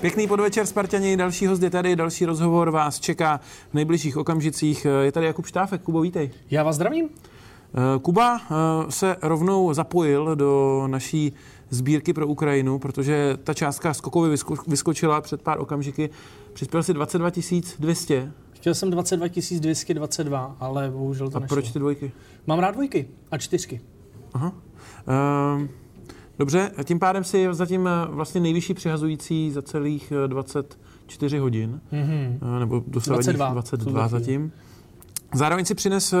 Pěkný podvečer, Spartani, další host je tady, další rozhovor vás čeká v nejbližších okamžicích. Je tady Jakub Štáfek, Kubo, vítej. Já vás zdravím. Eh, Kuba eh, se rovnou zapojil do naší sbírky pro Ukrajinu, protože ta částka skokově vyskočila před pár okamžiky. Přispěl si 22 200. Chtěl jsem 22 222, ale bohužel to A nešlo. proč ty dvojky? Mám rád dvojky a čtyřky. Aha. Uh, dobře, tím pádem si zatím eh, vlastně nejvyšší přihazující za celých 24 hodin, mm-hmm. nebo dosavadních 22, 22 zatím. Zároveň si přines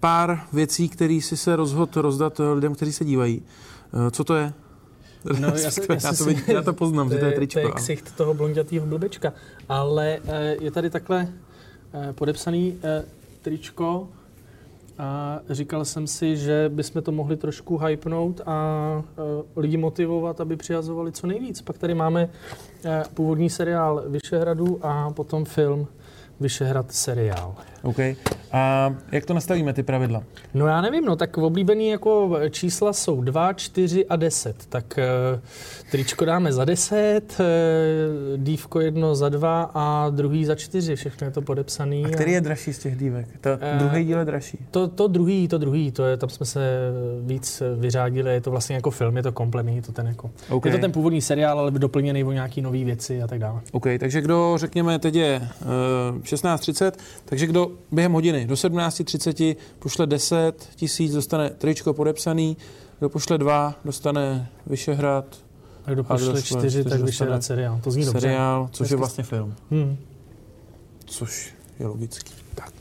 pár věcí, které si se rozhodl rozdat lidem, kteří se dívají. Co to je? No, já, se, já, to, vidím, já to poznám, to že to je tričko. To je ksicht toho blondětého blbečka. Ale je tady takhle podepsaný tričko a říkal jsem si, že bychom to mohli trošku hypnout a uh, lidi motivovat, aby přihazovali co nejvíc. Pak tady máme uh, původní seriál Vyšehradu a potom film Vyšehrad seriál. OK. A jak to nastavíme, ty pravidla? No já nevím, no tak oblíbený jako čísla jsou 2, 4 a 10. Tak uh, tričko dáme za 10, uh, dívko jedno za 2 a druhý za 4. Všechno je to podepsaný. A který je dražší z těch dívek? To uh, druhý díl je dražší? To, to druhý, to druhý, to je, tam jsme se víc vyřádili, je to vlastně jako film, je to kompletní, je to ten jako, okay. je to ten původní seriál, ale doplněný o nějaký nové věci a tak dále. OK, takže kdo, řekněme, teď je uh, 16.30, takže kdo během hodiny do 17.30 pošle 10 tisíc, dostane tričko podepsaný, kdo pošle 2, dostane Vyšehrad. A kdo pošle 4, tak Vyšehrad seriál. To zní dobře. Seriál, což je vlastně film. Hmm. Což je logický. Tak.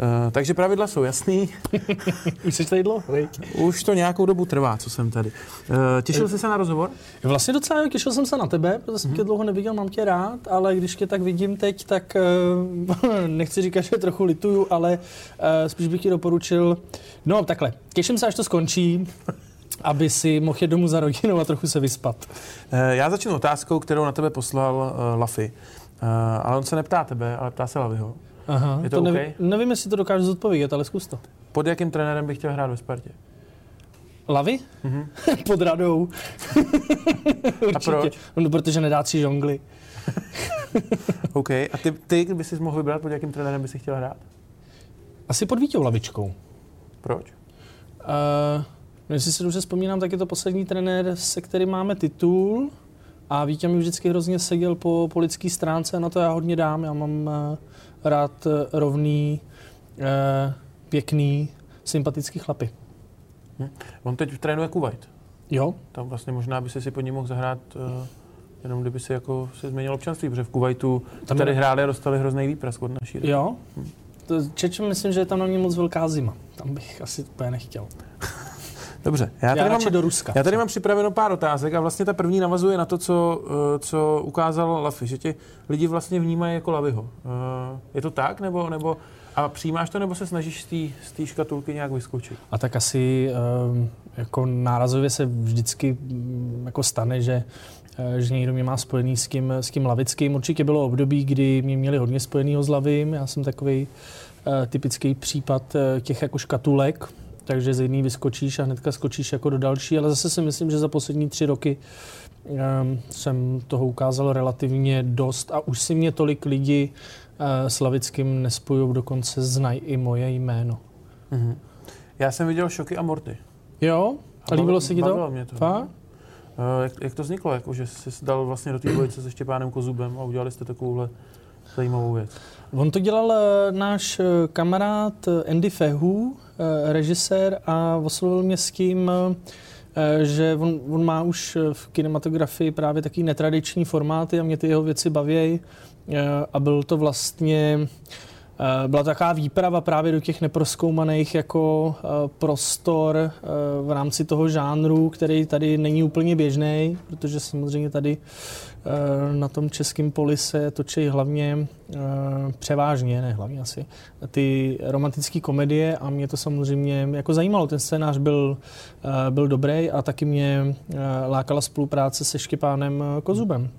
Uh, takže pravidla jsou jasný. Už jsi tady dlouho, Už to nějakou dobu trvá, co jsem tady. Uh, těšil jsi se na rozhovor? Vlastně docela těšil jsem se na tebe, protože jsem mm-hmm. tě dlouho neviděl, mám tě rád, ale když tě tak vidím teď, tak uh, nechci říkat, že trochu lituju, ale uh, spíš bych ti doporučil, no takhle, těším se, až to skončí, aby si mohl jít domů za rodinou a trochu se vyspat. Uh, já začnu otázkou, kterou na tebe poslal uh, Lafy. Uh, ale on se neptá tebe, ale ptá se Lavyho. Aha, je to, to okay? neví, nevím, jestli to dokážu zodpovědět, ale zkus to. Pod jakým trenérem bych chtěl hrát ve Spartě? Lavy? Mm-hmm. Pod radou. A proč? No, protože nedá tři žongly. OK. A ty, ty, kdyby jsi mohl vybrat, pod jakým trenérem by si chtěl hrát? Asi pod Vítěou Lavičkou. Proč? Uh, no, jestli si dobře vzpomínám, tak je to poslední trenér, se kterým máme titul. A Vítě mi vždycky hrozně seděl po, po stránce a na to já hodně dám. Já mám uh, rád uh, rovný, uh, pěkný, sympatický chlapy. Hm. On teď trénuje Kuwait. Jo. Tam vlastně možná by si si pod ním mohl zahrát jenom kdyby si jako se změnil občanství, protože v Kuwaitu tam tady hráli a dostali hrozný výprask od naší. Jo. Hm. To, Čečem myslím, že je tam na mě moc velká zima. Tam bych asi úplně nechtěl. Dobře, já tady, já mám, do Ruska. já tady mám připraveno pár otázek a vlastně ta první navazuje na to, co, co ukázal Lafy, že ti lidi vlastně vnímají jako Lavyho. Je to tak, nebo, nebo a přijímáš to, nebo se snažíš z té škatulky nějak vyskočit? A tak asi jako nárazově se vždycky jako stane, že že někdo mě má spojený s tím, s tím lavickým. Určitě bylo období, kdy mě měli hodně spojenýho s lavým. Já jsem takový typický případ těch jako škatulek, takže z jedný vyskočíš a hnedka skočíš jako do další, ale zase si myslím, že za poslední tři roky um, jsem toho ukázal relativně dost a už si mě tolik lidí uh, s Lavickým nespojují, dokonce znají i moje jméno. Mm-hmm. Já jsem viděl Šoky a Morty. Jo? A líbilo se ti to? Mě to. Fakt? Uh, jak, jak to vzniklo? Jako, že jsi dal vlastně do té dvojice se Štěpánem Kozubem a udělali jste takovouhle zajímavou věc? On to dělal náš kamarád Andy Fehu, režisér, a oslovil mě s tím, že on, on má už v kinematografii právě taky netradiční formáty a mě ty jeho věci baví. A byl to vlastně byla taková výprava právě do těch neproskoumaných jako prostor v rámci toho žánru, který tady není úplně běžný, protože samozřejmě tady na tom českém poli se točí hlavně převážně, ne hlavně asi, ty romantické komedie a mě to samozřejmě jako zajímalo. Ten scénář byl, byl dobrý a taky mě lákala spolupráce se Štěpánem Kozubem.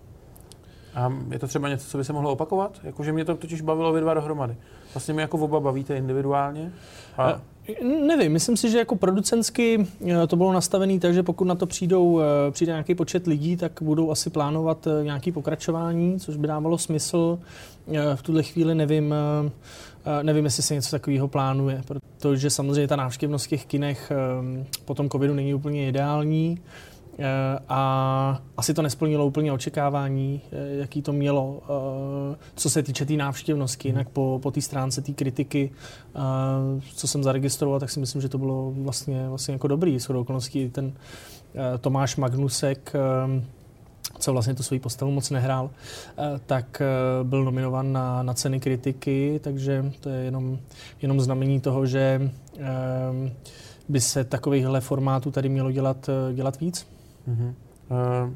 A je to třeba něco, co by se mohlo opakovat? Jakože mě to totiž bavilo vy dva dohromady. Vlastně mě jako oba bavíte individuálně. A... Nevím, myslím si, že jako producentsky eh, to bylo nastavené tak, že pokud na to přijdou, eh, přijde nějaký počet lidí, tak budou asi plánovat eh, nějaké pokračování, což by dávalo smysl. V tuhle chvíli nevím, nevím, jestli se něco takového plánuje, protože samozřejmě ta návštěvnost v těch kinech po tom covidu není úplně ideální. Eh, a asi to nesplnilo úplně očekávání, eh, jaký to mělo, eh, co se týče té tý návštěvnosti. Jinak po, po té stránce té kritiky, co jsem zaregistroval, tak si myslím, že to bylo vlastně, vlastně jako dobrý. S okolností ten Tomáš Magnusek, co vlastně tu svoji postavu moc nehrál, tak byl nominovan na, na ceny kritiky, takže to je jenom, jenom znamení toho, že by se takovýchhle formátů tady mělo dělat, dělat víc. Mm-hmm. Uh,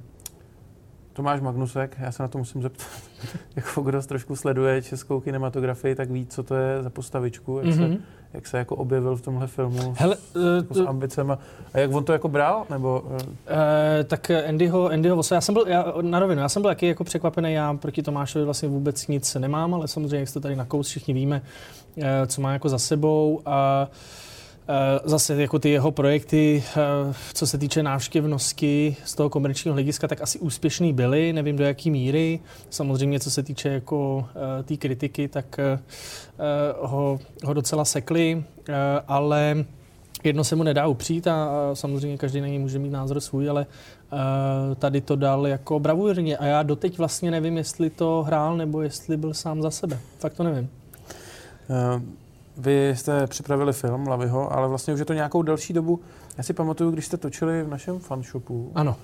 Tomáš Magnusek, já se na to musím zeptat. jako kdo trošku sleduje českou kinematografii, tak ví, co to je za postavičku, jak, mm-hmm. se, mhm. jak se jako objevil v tomhle filmu Hele, s, uh, jako s ambicema. A jak on to jako bral? Nebo, uh... Uh, tak Andyho, Andyho já jsem byl, já, na rovinu, já jsem byl taky jako překvapený, já proti Tomášovi vlastně vůbec nic nemám, ale samozřejmě, jak jste tady na kous, všichni víme, uh, co má jako za sebou. A uh, Eh, zase jako ty jeho projekty, eh, co se týče návštěvnosti z toho komerčního hlediska, tak asi úspěšný byly, nevím do jaký míry. Samozřejmě, co se týče jako eh, té kritiky, tak ho, ho docela sekli, ale jedno se mu nedá upřít a samozřejmě každý na něj může mít názor svůj, ale tady to dal jako bravurně a já doteď vlastně nevím, jestli to hrál nebo jestli byl sám za sebe. Fakt to nevím. Vy jste připravili film Laviho, ale vlastně už je to nějakou delší dobu. Já si pamatuju, když jste točili v našem fanshopu. Ano.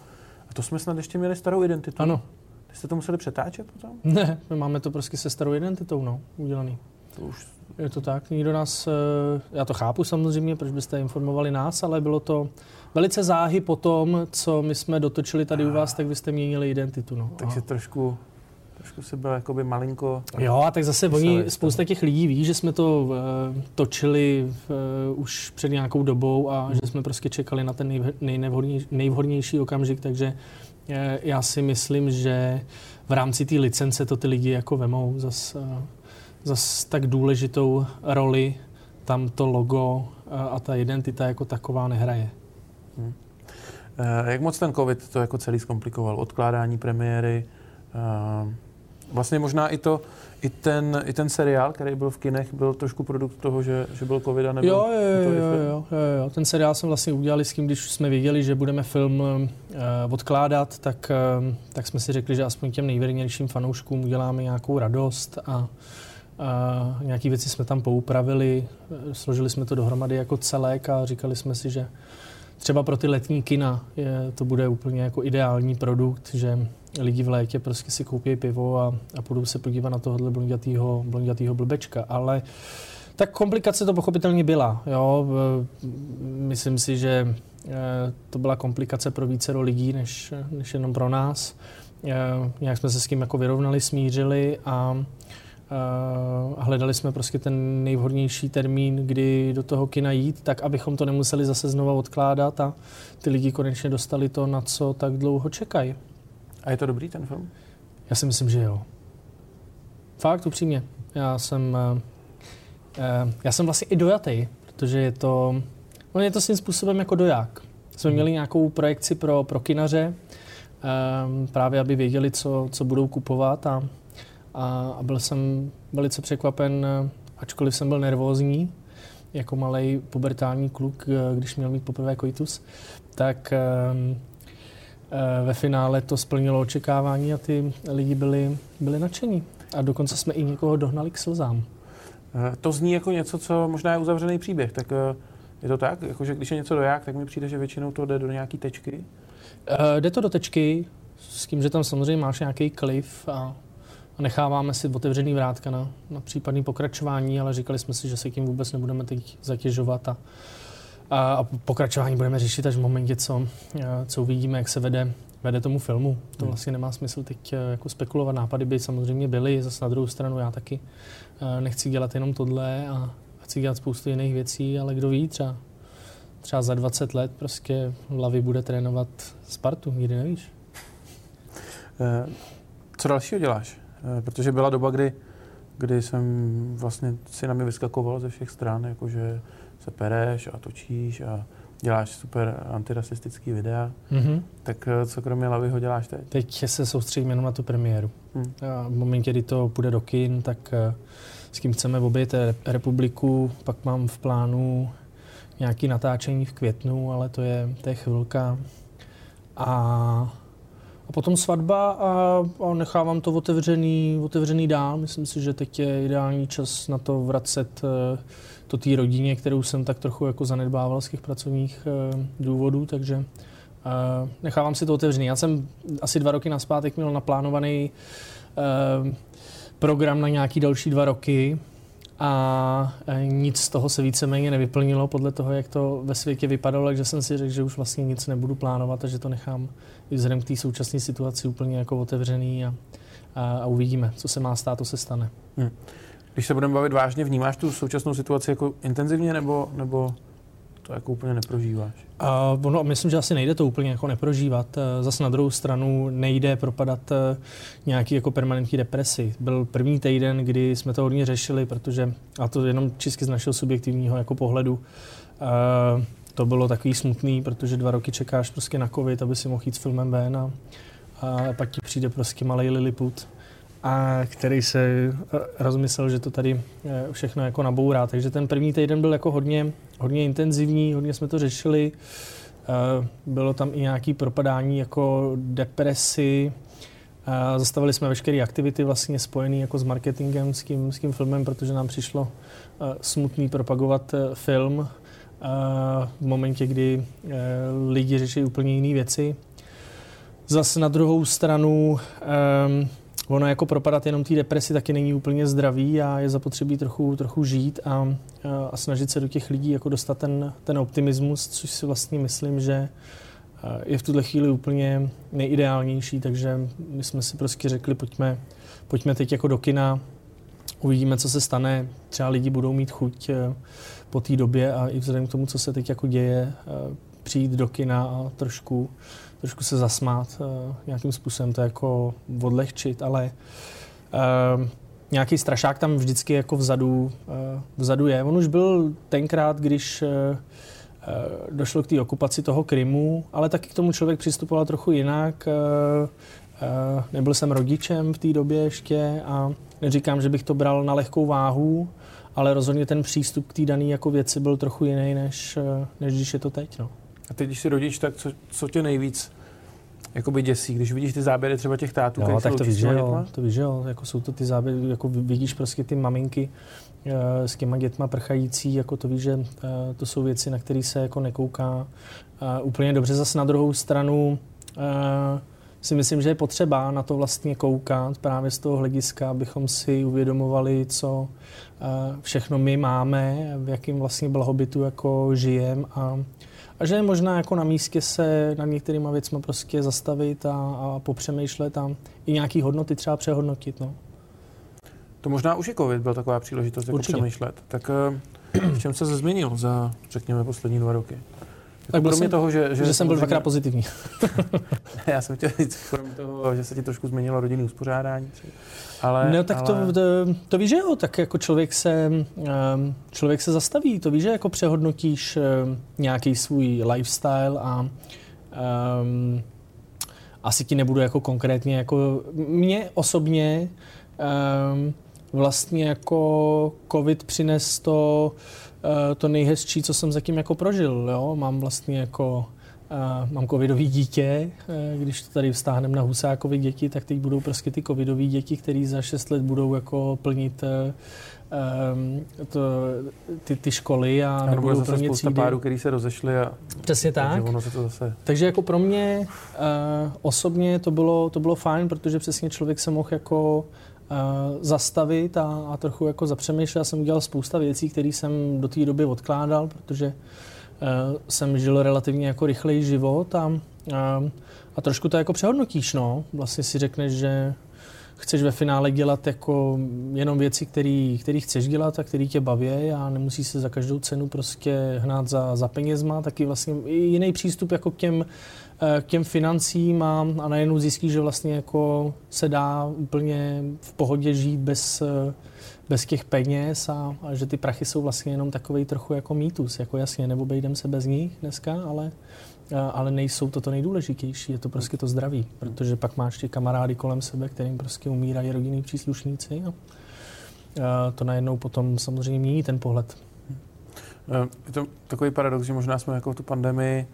A to jsme snad ještě měli starou identitu. Ano. Jste to museli přetáčet potom? Ne, my máme to prostě se starou identitou, no, udělaný. To už... Je to tak, nikdo nás, eh, já to chápu samozřejmě, proč byste informovali nás, ale bylo to velice záhy po tom, co my jsme dotočili tady u vás, tak vy jste měnili identitu, no. Takže trošku trošku se byl jakoby malinko... Jo, a tak zase oni, spousta těch lidí ví, že jsme to uh, točili uh, už před nějakou dobou a že jsme prostě čekali na ten nej, nejvhodnější, nejvhodnější okamžik, takže uh, já si myslím, že v rámci té licence to ty lidi jako vemou zas, uh, zas tak důležitou roli tam to logo uh, a ta identita jako taková nehraje. Hmm. Jak moc ten covid to jako celý zkomplikoval? Odkládání premiéry, Vlastně možná i to, i ten, i ten seriál, který byl v kinech, byl trošku produkt toho, že, že byl covid a nebyl... Jo, jo, jo, jo, jo, jo, jo. Ten seriál jsme vlastně udělali s tím, když jsme věděli, že budeme film uh, odkládat, tak, uh, tak jsme si řekli, že aspoň těm nejvěrnějším fanouškům uděláme nějakou radost a uh, nějaké věci jsme tam poupravili, složili jsme to dohromady jako celek a říkali jsme si, že třeba pro ty letní kina je, to bude úplně jako ideální produkt, že lidi v létě prostě si koupí pivo a, a půjdou se podívat na tohohle blondětýho, blbečka. Ale tak komplikace to pochopitelně byla. Jo? Myslím si, že eh, to byla komplikace pro více lidí, než, než jenom pro nás. Eh, nějak jsme se s tím jako vyrovnali, smířili a a hledali jsme prostě ten nejvhodnější termín, kdy do toho kina jít, tak abychom to nemuseli zase znova odkládat a ty lidi konečně dostali to, na co tak dlouho čekají. A je to dobrý ten film? Já si myslím, že jo. Fakt, upřímně. Já jsem, uh, já jsem vlastně i dojatý, protože je to, no je to svým způsobem jako doják. Jsme měli nějakou projekci pro, pro kinaře, um, právě aby věděli, co, co budou kupovat a, a, a byl jsem velice překvapen, ačkoliv jsem byl nervózní, jako malý pubertální kluk, když měl mít poprvé koitus, tak um, Eh, ve finále to splnilo očekávání a ty lidi byli, byli nadšení. A dokonce jsme i někoho dohnali k slzám. Eh, to zní jako něco, co možná je uzavřený příběh. Tak eh, je to tak? Jakože když je něco doják, tak mi přijde, že většinou to jde do nějaký tečky? Jde to do tečky, s tím, že tam samozřejmě máš nějaký klif a, a necháváme si otevřený vrátka na, na případný pokračování, ale říkali jsme si, že se tím vůbec nebudeme teď zatěžovat a, a pokračování budeme řešit až v momentě, co, co uvidíme, jak se vede, vede tomu filmu. To hmm. vlastně nemá smysl teď jako spekulovat. Nápady by samozřejmě byly, zase na druhou stranu já taky nechci dělat jenom tohle a chci dělat spoustu jiných věcí, ale kdo ví, třeba, třeba za 20 let prostě Lavy bude trénovat Spartu, nikdy nevíš. Eh, co dalšího děláš? Protože byla doba, kdy, kdy jsem vlastně si na mě vyskakoval ze všech stran, jakože se pereš a točíš a děláš super antirasistický videa, mm-hmm. tak eh, co kromě Lavyho děláš teď? Teď se soustředím jenom na tu premiéru. Hmm. A v momentě, kdy to půjde do kin, tak eh, s kým chceme obět republiku, pak mám v plánu nějaký natáčení v květnu, ale to je, to je chvilka. A, a potom svatba a, a nechávám to otevřený, otevřený dál. Myslím si, že teď je ideální čas na to vracet eh, to té rodině, kterou jsem tak trochu jako zanedbával z těch pracovních uh, důvodů, takže uh, nechávám si to otevřený. Já jsem asi dva roky naspátek měl naplánovaný program na nějaký další dva roky a nic z toho se víceméně nevyplnilo podle toho, jak to ve světě vypadalo, takže jsem si řekl, že už vlastně nic nebudu plánovat a že to nechám i vzhledem k té současné situaci úplně jako otevřený a, a, a uvidíme, co se má stát, to se stane. Hmm. Když se budeme bavit vážně, vnímáš tu současnou situaci jako intenzivně nebo, nebo to jako úplně neprožíváš? Uh, ono, myslím, že asi nejde to úplně jako neprožívat. Uh, zase na druhou stranu nejde propadat uh, nějaký jako permanentní depresi. Byl první týden, kdy jsme to hodně řešili, protože, a to jenom čistě z našeho subjektivního jako pohledu, uh, to bylo takový smutný, protože dva roky čekáš prostě na covid, aby si mohl jít s filmem ven a, a pak ti přijde prostě malý Lilliput a který se eh, rozmyslel, že to tady eh, všechno jako nabourá. Takže ten první týden byl jako hodně, hodně intenzivní, hodně jsme to řešili. Eh, bylo tam i nějaké propadání jako depresi. Zastavili jsme veškeré aktivity vlastně spojené jako s marketingem, s tím, s tím filmem, protože nám přišlo smutný propagovat film v momentě, kdy lidi řeší úplně jiné věci. Zase na druhou stranu ehm, ono jako propadat jenom té depresi taky není úplně zdravý a je zapotřebí trochu, trochu žít a, a snažit se do těch lidí jako dostat ten, ten optimismus, což si vlastně myslím, že je v tuhle chvíli úplně nejideálnější, takže my jsme si prostě řekli, pojďme, pojďme teď jako do kina, uvidíme, co se stane, třeba lidi budou mít chuť e, po té době a i vzhledem k tomu, co se teď jako děje, e, přijít do kina a trošku trošku se zasmát, uh, nějakým způsobem to jako odlehčit, ale uh, nějaký strašák tam vždycky jako vzadu, uh, vzadu je. On už byl tenkrát, když uh, došlo k té okupaci toho Krymu, ale taky k tomu člověk přistupoval trochu jinak. Nebyl jsem rodičem v té době ještě a neříkám, že bych to bral na lehkou váhu, ale rozhodně ten přístup k té dané jako věci byl trochu jiný, než, než když je to teď. No. A teď, když jsi rodič, tak co, co tě nejvíc jakoby děsí, když vidíš ty záběry třeba těch tátů, jo, tak to víš, že jo, to víš, že jo, jako jsou to ty záběry, jako vidíš prostě ty maminky uh, s těma dětma prchající, jako to víš, že uh, to jsou věci, na které se jako nekouká uh, úplně dobře. Zase na druhou stranu uh, si myslím, že je potřeba na to vlastně koukat právě z toho hlediska, abychom si uvědomovali, co všechno my máme, v jakém vlastně blahobytu jako žijeme a a že je možná jako na místě se nad některýma věcmi prostě zastavit a, a popřemýšlet a i nějaký hodnoty třeba přehodnotit. No. To možná už i covid byl taková příležitost jako přemýšlet. Tak eh, v čem se změnil za, řekněme, poslední dva roky? Tak kromě jsem, toho, že, že, že jsem byl dvakrát pozitivní. já jsem chtěl říct, kromě toho, že se ti trošku změnilo rodinné uspořádání. Třeba. Ale, no tak ale... to, to, to víš, že jo, tak jako člověk se, um, člověk se zastaví, to víš, že jako přehodnotíš um, nějaký svůj lifestyle a um, asi ti nebudu jako konkrétně, jako mě osobně um, vlastně jako covid přines to, uh, to nejhezčí, co jsem zatím jako prožil, jo, mám vlastně jako Uh, mám covidový dítě, uh, když to tady vztáhneme na Husákovi děti, tak teď budou prostě ty covidové děti, které za 6 let budou jako plnit uh, to, ty, ty školy a ano, nebudou zase plnit spousta párů, který se rozešli a Přesně tak. Takže, ono se to zase... takže jako pro mě uh, osobně to bylo, to bylo fajn, protože přesně člověk se mohl jako uh, zastavit a, a trochu jako zapřemýšlet. Já jsem udělal spousta věcí, které jsem do té doby odkládal, protože Eh, jsem žil relativně jako rychlej život a, a, a trošku to jako přehodnotíš, no. Vlastně si řekneš, že chceš ve finále dělat jako jenom věci, které chceš dělat a které tě baví a nemusí se za každou cenu prostě hnát za, za penězma, taky vlastně jiný přístup jako k těm, k těm financím a, a najednou zjistíš, že vlastně jako se dá úplně v pohodě žít bez, eh, bez těch peněz a, a že ty prachy jsou vlastně jenom takový trochu jako mýtus, jako jasně, nebo bejdem se bez nich dneska, ale ale nejsou to to nejdůležitější, je to prostě to zdraví, protože pak máš ty kamarády kolem sebe, kterým prostě umírají rodinní příslušníci a to najednou potom samozřejmě mění ten pohled. Je to takový paradox, že možná jsme jako tu pandemii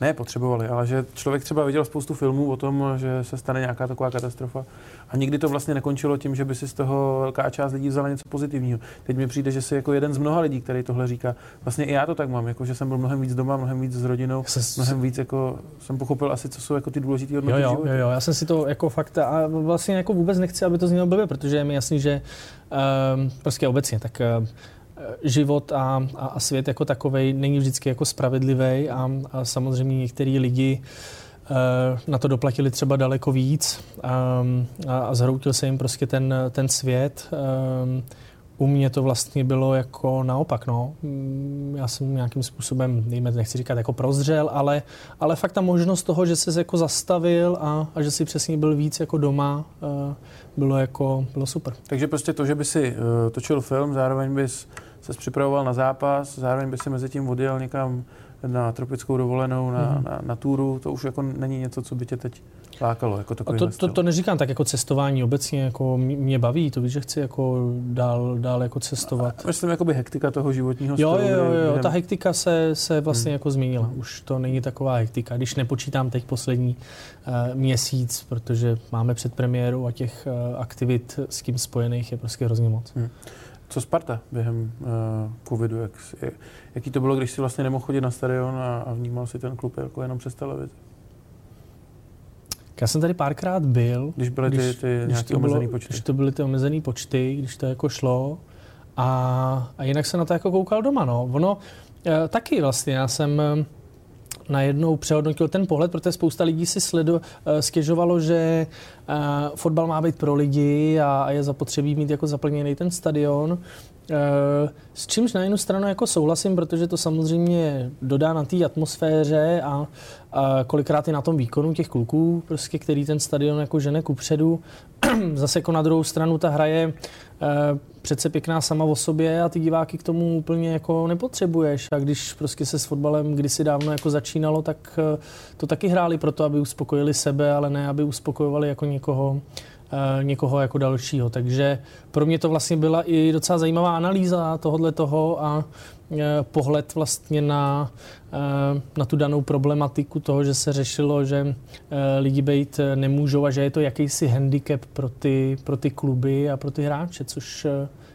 ne potřebovali, ale že člověk třeba viděl spoustu filmů o tom, že se stane nějaká taková katastrofa a nikdy to vlastně nekončilo tím, že by si z toho velká část lidí vzala něco pozitivního. Teď mi přijde, že jsi jako jeden z mnoha lidí, který tohle říká. Vlastně i já to tak mám, jako že jsem byl mnohem víc doma, mnohem víc s rodinou, se... mnohem víc jako jsem pochopil asi, co jsou jako ty důležité hodnoty jo, jo, jo, jo, já jsem si to jako fakt a vlastně jako vůbec nechci, aby to znělo blbě, protože je mi jasný, že um, prostě obecně, tak uh, život a, a, a svět jako takový není vždycky jako spravedlivý a, a samozřejmě některý lidi uh, na to doplatili třeba daleko víc um, a, a zhroutil se jim prostě ten, ten svět. U mě to vlastně bylo jako naopak, no. Mm, já jsem nějakým způsobem, nejme, nechci říkat jako prozřel, ale, ale fakt ta možnost toho, že se jako zastavil a, a že si přesně byl víc jako doma, uh, bylo jako, bylo super. Takže prostě to, že by si uh, točil film, zároveň bys se připravoval na zápas, zároveň by si mezi tím odjel někam na tropickou dovolenou, na, mm. na, na túru, to už jako není něco, co by tě teď lákalo. Jako to, to, to, neříkám tak jako cestování obecně, jako mě baví, to víš, že chci jako dál, dál jako cestovat. A myslím, jakoby hektika toho životního stylu. Jo, jo, jo, jo. ta hektika se, se vlastně hmm. jako změnila. Už to není taková hektika. Když nepočítám teď poslední uh, měsíc, protože máme před premiéru a těch uh, aktivit s tím spojených je prostě hrozně moc. Hmm. Co Sparta během uh, covidu? Jak, jaký to bylo, když si vlastně nemohl chodit na stadion a, a vnímal si ten klub jako jenom přes televizi? Já jsem tady párkrát byl. Když byly ty, ty když nějaké omezené počty. Když to byly ty omezené počty, když to jako šlo. A, a jinak se na to jako koukal doma. No. Ono e, taky vlastně, já jsem najednou přehodnotil ten pohled, protože spousta lidí si sledo, eh, stěžovalo, že fotbal má být pro lidi a, a je zapotřebí mít jako zaplněný ten stadion. Uh, s čímž na jednu stranu jako souhlasím, protože to samozřejmě dodá na té atmosféře a, a kolikrát i na tom výkonu těch kluků, prostě, který ten stadion jako žene kupředu. Zase jako na druhou stranu ta hraje uh, přece pěkná sama o sobě a ty diváky k tomu úplně jako nepotřebuješ. A když prostě se s fotbalem kdysi dávno jako začínalo, tak eh, to taky hráli proto, aby uspokojili sebe, ale ne, aby uspokojovali jako někoho, eh, někoho jako dalšího. Takže pro mě to vlastně byla i docela zajímavá analýza tohohle toho a eh, pohled vlastně na, na tu danou problematiku toho, že se řešilo, že lidi být nemůžou a že je to jakýsi handicap pro ty, pro ty kluby a pro ty hráče, což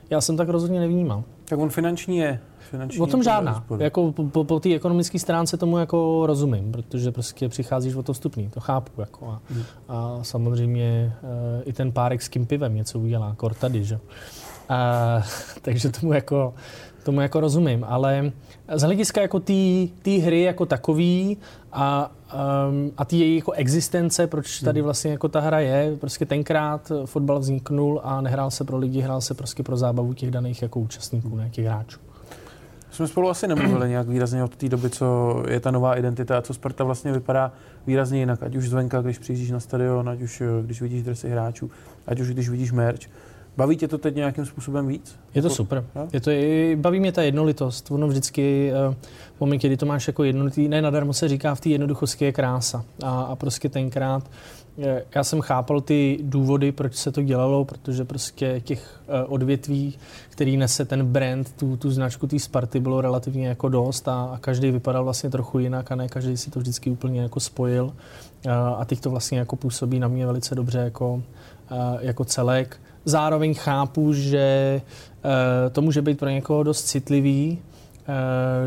já jsem tak rozhodně nevnímal. Tak on finanční je. Finanční o tom žádná. Jako po, po, po té ekonomické stránce tomu jako rozumím, protože prostě přicházíš o to vstupný, to chápu. Jako a, hmm. a samozřejmě e, i ten párek s tím pivem něco udělá, kor tady, že? A, takže tomu jako, tomu jako rozumím, ale z hlediska jako té hry jako takový a, um, a té její jako existence, proč tady hmm. vlastně jako ta hra je, prostě tenkrát fotbal vzniknul a nehrál se pro lidi, hrál se prostě pro zábavu těch daných jako účastníků, ne těch hráčů. Jsme spolu asi nemluvili nějak výrazně od té doby, co je ta nová identita a co Sparta vlastně vypadá výrazně jinak. Ať už zvenka, když přijíždíš na stadion, ať už když vidíš dresy hráčů, ať už když vidíš merch. Baví tě to teď nějakým způsobem víc? Je to jako, super. Je to, baví mě ta jednolitost. Ono vždycky v momentě, kdy to máš jako jednolitý, ne nadarmo se říká, v té jednoduchosti je krása. A, a prostě tenkrát eh, já jsem chápal ty důvody, proč se to dělalo, protože prostě těch uh, odvětví, který nese ten brand, tu, tu značku té Sparty, bylo relativně jako dost a, a každý vypadal vlastně trochu jinak a ne každý si to vždycky úplně jako spojil. Uh, a teď to vlastně jako působí na mě velice dobře jako, jako celek. Zároveň chápu, že eh, to může být pro někoho dost citlivý,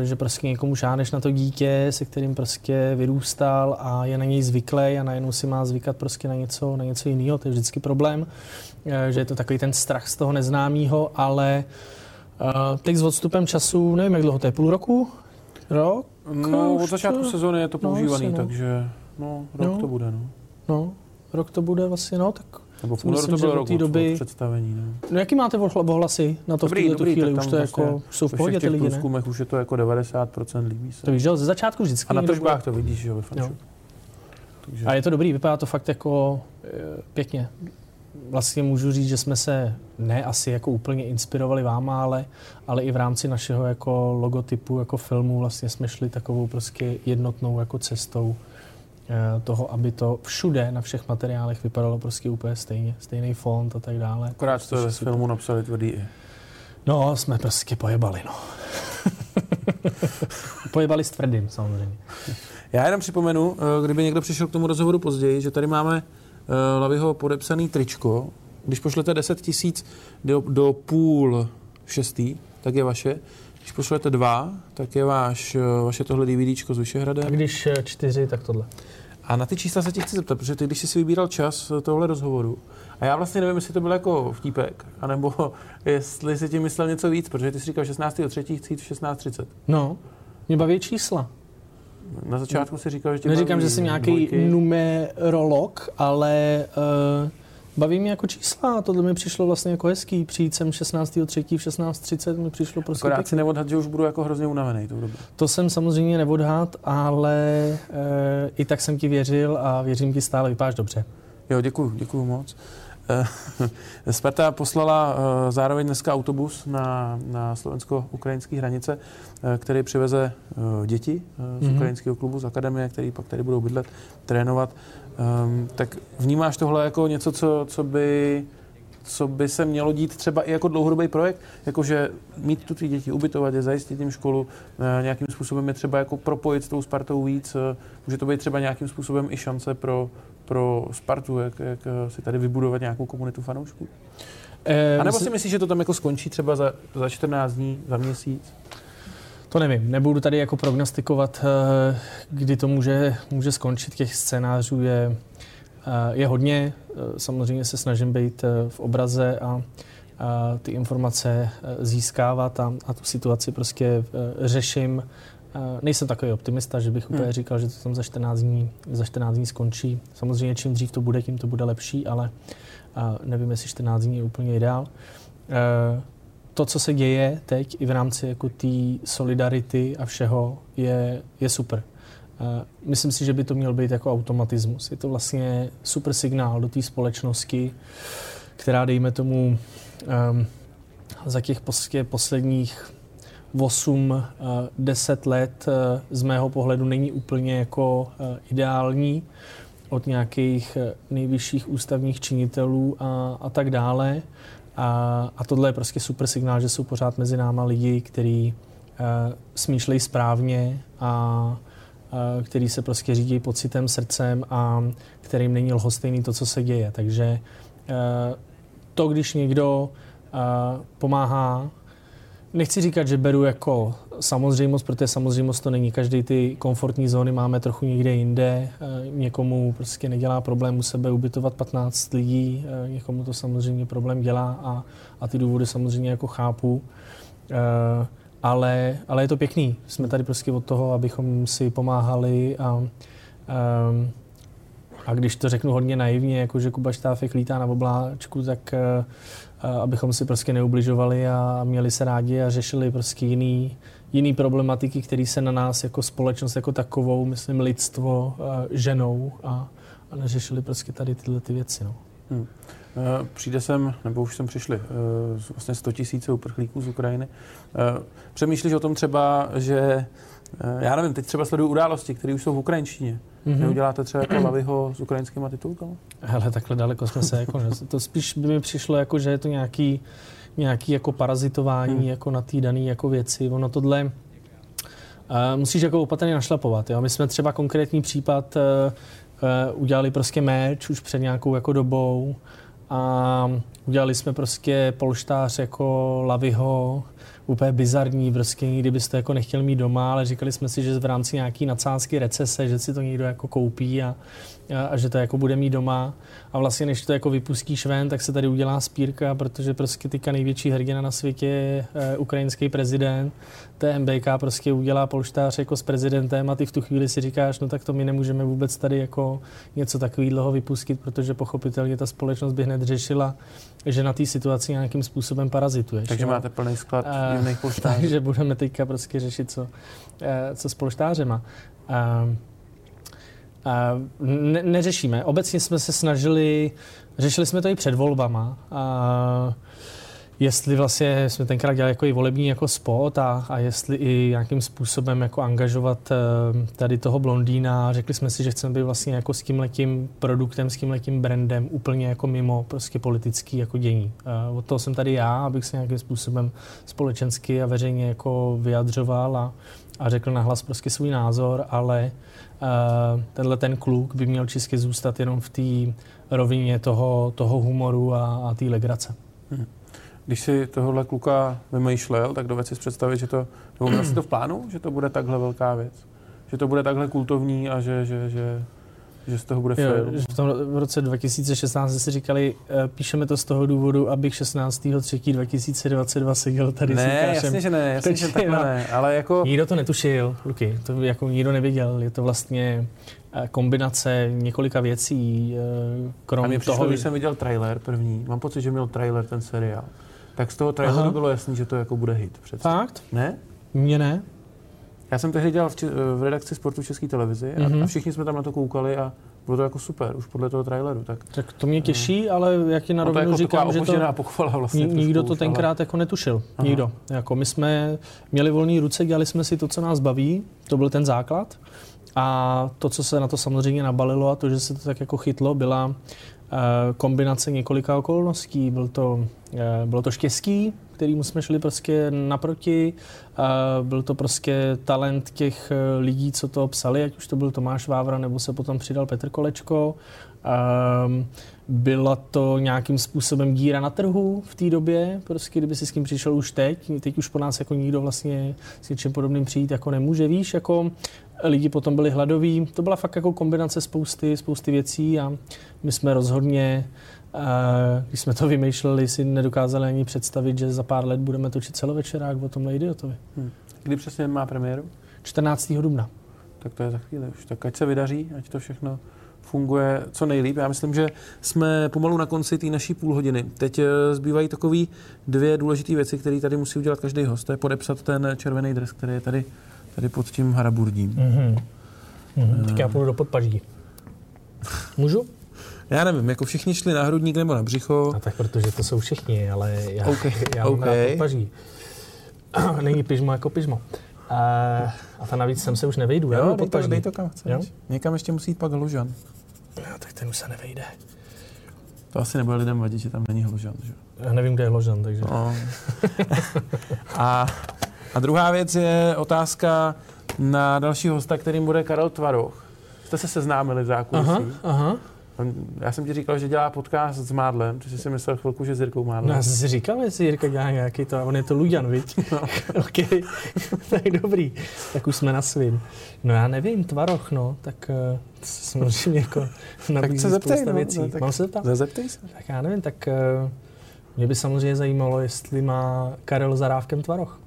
eh, že prostě někomu šáneš na to dítě, se kterým prostě vyrůstal a je na něj zvyklý a najednou si má zvykat prostě na něco, na něco jiného. To je vždycky problém, eh, že je to takový ten strach z toho neznámého, ale teď s odstupem času, nevím, jak dlouho to je, půl roku? Rok? No, od začátku sezóny je to no, používaný, no, takže no, rok no. to bude. No. no, rok to bude vlastně, no, tak Nebo v únoru to bylo rok doby... představení. Ne? No jaký máte ohlasy na to dobrý, v tuhle chvíli? Už to jako, vlastně jsou v pohodě ty lidi, ne? už je to jako 90% líbí se. To víš, že ze začátku vždycky. A na tržbách to vidíš, že jo, ve Takže... A je to dobrý, vypadá to fakt jako e, pěkně. Vlastně můžu říct, že jsme se ne asi jako úplně inspirovali váma, ale, ale i v rámci našeho jako logotypu, jako filmu vlastně jsme šli takovou prostě jednotnou jako cestou Eh, toho, aby to všude na všech materiálech vypadalo prostě úplně stejně, stejný font a tak dále. Akorát to ve filmu napsali tvrdý i. No, jsme prostě pojebali, no. pojebali s tvrdým, samozřejmě. Já jenom připomenu, eh, kdyby někdo přišel k tomu rozhovoru později, že tady máme eh, Laviho podepsaný tričko. Když pošlete 10 tisíc do, do půl šestý, tak je vaše. Když pošlete dva, tak je váš, vaše tohle DVDčko s Vyšehradem. A když čtyři, tak tohle. A na ty čísla se tě chci zeptat, protože ty, když jsi si vybíral čas tohle rozhovoru, a já vlastně nevím, jestli to byl jako vtípek, anebo jestli si tím myslel něco víc, protože ty jsi říkal 16.3. chci jít v 16.30. No, mě baví čísla. Na začátku si říkal, že tě Neříkám, že jsem nějaký numerolog, ale uh, Baví mě jako čísla, tohle mi přišlo vlastně jako hezký. Přijít sem 16.3. v 16.30 mi přišlo prostě Akorát si neodhad, že už budu jako hrozně unavený tou dobu. To jsem samozřejmě neodhad, ale e, i tak jsem ti věřil a věřím ti stále, vypadáš dobře. Jo, děkuji, děkuji moc. Eh, Sparta poslala eh, zároveň dneska autobus na, na slovensko-ukrajinské hranice, který přiveze děti z mm-hmm. ukrajinského klubu, z akademie, který pak tady budou bydlet, trénovat. Um, tak vnímáš tohle jako něco, co, co by co by se mělo dít třeba i jako dlouhodobý projekt, jakože mít tu ty děti, ubytovat je, zajistit jim školu, eh, nějakým způsobem je třeba jako propojit s tou Spartou víc, eh, může to být třeba nějakým způsobem i šance pro, pro Spartu, jak, jak eh, si tady vybudovat nějakou komunitu fanoušků? A nebo si myslíš, že to tam jako skončí třeba za, za 14 dní, za měsíc? To nevím, nebudu tady jako prognostikovat, eh, kdy to může, může skončit. Těch scénářů je, eh, je hodně. Eh, samozřejmě se snažím být v obraze a, a ty informace získávat a, a tu situaci prostě řeším. Nejsem takový optimista, že bych úplně hmm. říkal, že to tam za 14 dní, za 14 dní skončí. Samozřejmě čím dřív to bude, tím to bude lepší, ale nevím, jestli 14 dní je úplně ideál to, co se děje teď i v rámci jako té solidarity a všeho, je, je super. Uh, myslím si, že by to měl být jako automatismus. Je to vlastně super signál do té společnosti, která, dejme tomu, um, za těch posledních 8, uh, 10 let uh, z mého pohledu není úplně jako ideální od nějakých nejvyšších ústavních činitelů a, a tak dále. A, a tohle je prostě super signál, že jsou pořád mezi náma lidi, kteří uh, smýšlejí správně a uh, který se prostě řídí pocitem, srdcem a kterým není lhostejný to, co se děje. Takže uh, to, když někdo uh, pomáhá nechci říkat, že beru jako samozřejmost, protože samozřejmost to není. Každý ty komfortní zóny máme trochu někde jinde. Eh, někomu prostě nedělá problém u sebe ubytovat 15 lidí, eh, někomu to samozřejmě problém dělá a, a ty důvody samozřejmě jako chápu. Eh, ale, ale je to pěkný. Jsme tady prostě od toho, abychom si pomáhali a, a když to řeknu hodně naivně, jako že Kuba Štáfek lítá na obláčku, tak abychom si prostě neubližovali a měli se rádi a řešili prostě jiný, jiný problematiky, které se na nás jako společnost jako takovou, myslím lidstvo, ženou a, a neřešili prostě tady tyhle ty věci. No. Hmm. Eh, přijde sem, nebo už sem přišli, eh, vlastně 100 tisíce uprchlíků z Ukrajiny. Eh, přemýšlíš o tom třeba, že já nevím, teď třeba sleduju události, které už jsou v ukrajinštině. Mm-hmm. Neuděláte třeba jako Laviho s ukrajinskými titulkami? Hele, takhle daleko jsme se, jako, to spíš by mi přišlo, jako, že je to nějaký, nějaký jako parazitování hmm. jako na té dané jako věci. Ono tohle uh, musíš jako opatrně našlapovat. Jo? My jsme třeba konkrétní případ uh, uh, udělali prostě meč už před nějakou jako dobou a udělali jsme prostě polštář jako Laviho, úplně bizarní, prostě nikdy byste jako nechtěl mít doma, ale říkali jsme si, že v rámci nějaký nadsázky recese, že si to někdo jako koupí a, a, a že to jako bude mít doma. A vlastně než to jako vypustíš ven, tak se tady udělá spírka, protože prostě teďka největší hrdina na světě je uh, ukrajinský prezident. TMBK prostě udělá polštář jako s prezidentem a ty v tu chvíli si říkáš, no tak to my nemůžeme vůbec tady jako něco takového vypustit, protože pochopitelně ta společnost by hned řešila, že na té situaci nějakým způsobem parazituješ. Takže jo? máte plný sklad jiných polštářů. Takže budeme teďka prostě řešit, co, uh, co s polštářema. Uh, ne, neřešíme. Obecně jsme se snažili, řešili jsme to i před volbama. A jestli vlastně jsme tenkrát dělali jako i volební jako spot a, a jestli i nějakým způsobem jako angažovat eh, tady toho blondýna. Řekli jsme si, že chceme být vlastně jako s tím letím produktem, s tím letím brandem úplně jako mimo prostě politický jako dění. Od toho jsem tady já, abych se nějakým způsobem společensky a veřejně jako vyjadřoval a, a řekl nahlas prostě svůj názor, ale uh, tenhle ten kluk by měl čistě zůstat jenom v té rovině toho, toho humoru a, a té legrace. Hmm. Když si tohohle kluka vymýšlel, tak doved si představit, že to, nebo měl si to v plánu, že to bude takhle velká věc? Že to bude takhle kultovní a že, že, že že z toho bude jo, film. V, tom, v roce 2016 si říkali, uh, píšeme to z toho důvodu, abych 16.3.2022 seděl tady ne, s Lukášem. jasně, že ne, jasně, že takhle ne, ale jako... Nikdo to netušil, Luky, to jako nikdo nevěděl, je to vlastně eh, kombinace několika věcí, uh, krom A mě přišlo, toho... když jsem viděl trailer první, mám pocit, že měl trailer ten seriál, tak z toho traileru Aha. bylo jasný, že to jako bude hit. Přece. Fakt? Ne? Mně ne. Já jsem tehdy dělal v, v redakci sportu České televizi a, mm-hmm. a všichni jsme tam na to koukali a bylo to jako super, už podle toho traileru. Tak, tak to mě těší, uh, ale jak ti na rovinu jako říkám, že to pochvala vlastně nikdo to tenkrát ale... jako netušil. Aha. Nikdo. Jako my jsme měli volné ruce, dělali jsme si to, co nás baví, to byl ten základ. A to, co se na to samozřejmě nabalilo a to, že se to tak jako chytlo, byla kombinace několika okolností. Byl to, uh, bylo to štěstí, kterým jsme šli prostě naproti. Byl to prostě talent těch eh, lidí, co to psali, ať už to byl Tomáš Vávra, nebo se potom přidal Petr Kolečko. Byla to nějakým způsobem díra na trhu v té době, prostě kdyby si s kým přišel už teď, teď už po nás jako nikdo vlastně s něčím podobným přijít jako nemůže, víš, jako lidi potom byli hladoví, to byla fakt jako kombinace spousty, spousty věcí a my jsme rozhodně když jsme to vymýšleli, si nedokázali ani představit, že za pár let budeme točit celovečerák o tomhle idiotovi. Hmm. Kdy přesně má premiéru? 14. dubna. Tak to je za chvíli už. Tak ať se vydaří, ať to všechno funguje co nejlíp. Já myslím, že jsme pomalu na konci té naší půl hodiny. Teď eh, zbývají takové dvě důležité věci, které tady musí udělat každý host. To je podepsat ten červený dres, který je tady, tady pod tím haraburdím. Mm-hmm. Mm-hmm. Tak já půjdu do podpaží. Můžu? Já nevím, jako všichni šli na hrudník nebo na břicho. A tak protože to jsou všichni, ale já, okay. já mám okay. rád paží. Není pyžmo jako pyžmo. A, a ta navíc sem se už nevejdu, jo? jo dej, to, dej to kam chceš. Jo? Někam ještě musí jít pak hlužan. No, tak ten už se nevejde. To asi nebude lidem vadit, že tam není hložan, že? Já nevím, kde je hložan, takže... No. a, a druhá věc je otázka na další hosta, kterým bude Karel Tvaroch. Jste se seznámili v zákulisí. Aha, aha. Já jsem ti říkal, že dělá podcast s Mádlem, protože si myslel chvilku, že s Jirkou Mádlem. No, já jsem si říkal, jestli Jirka dělá nějaký to, a on je to Luďan, viď? No. OK, tak dobrý, tak už jsme na svým. No já nevím, Tvaroch, no, tak uh, samozřejmě jako nabízí tak se zeptej, no, věcí. No, tak Mám se zeptat? Zeptej se. Tak já nevím, tak uh, mě by samozřejmě zajímalo, jestli má Karel Zarávkem Tvaroch.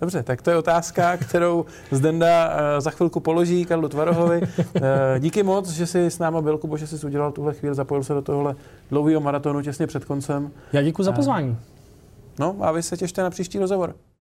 Dobře, tak to je otázka, kterou Zdenda uh, za chvilku položí Karlu Tvarohovi. Uh, díky moc, že jsi s náma byl, Kubo, že jsi udělal tuhle chvíli, zapojil se do tohohle dlouhého maratonu těsně před koncem. Já děkuji za pozvání. Uh, no a vy se těšte na příští rozhovor.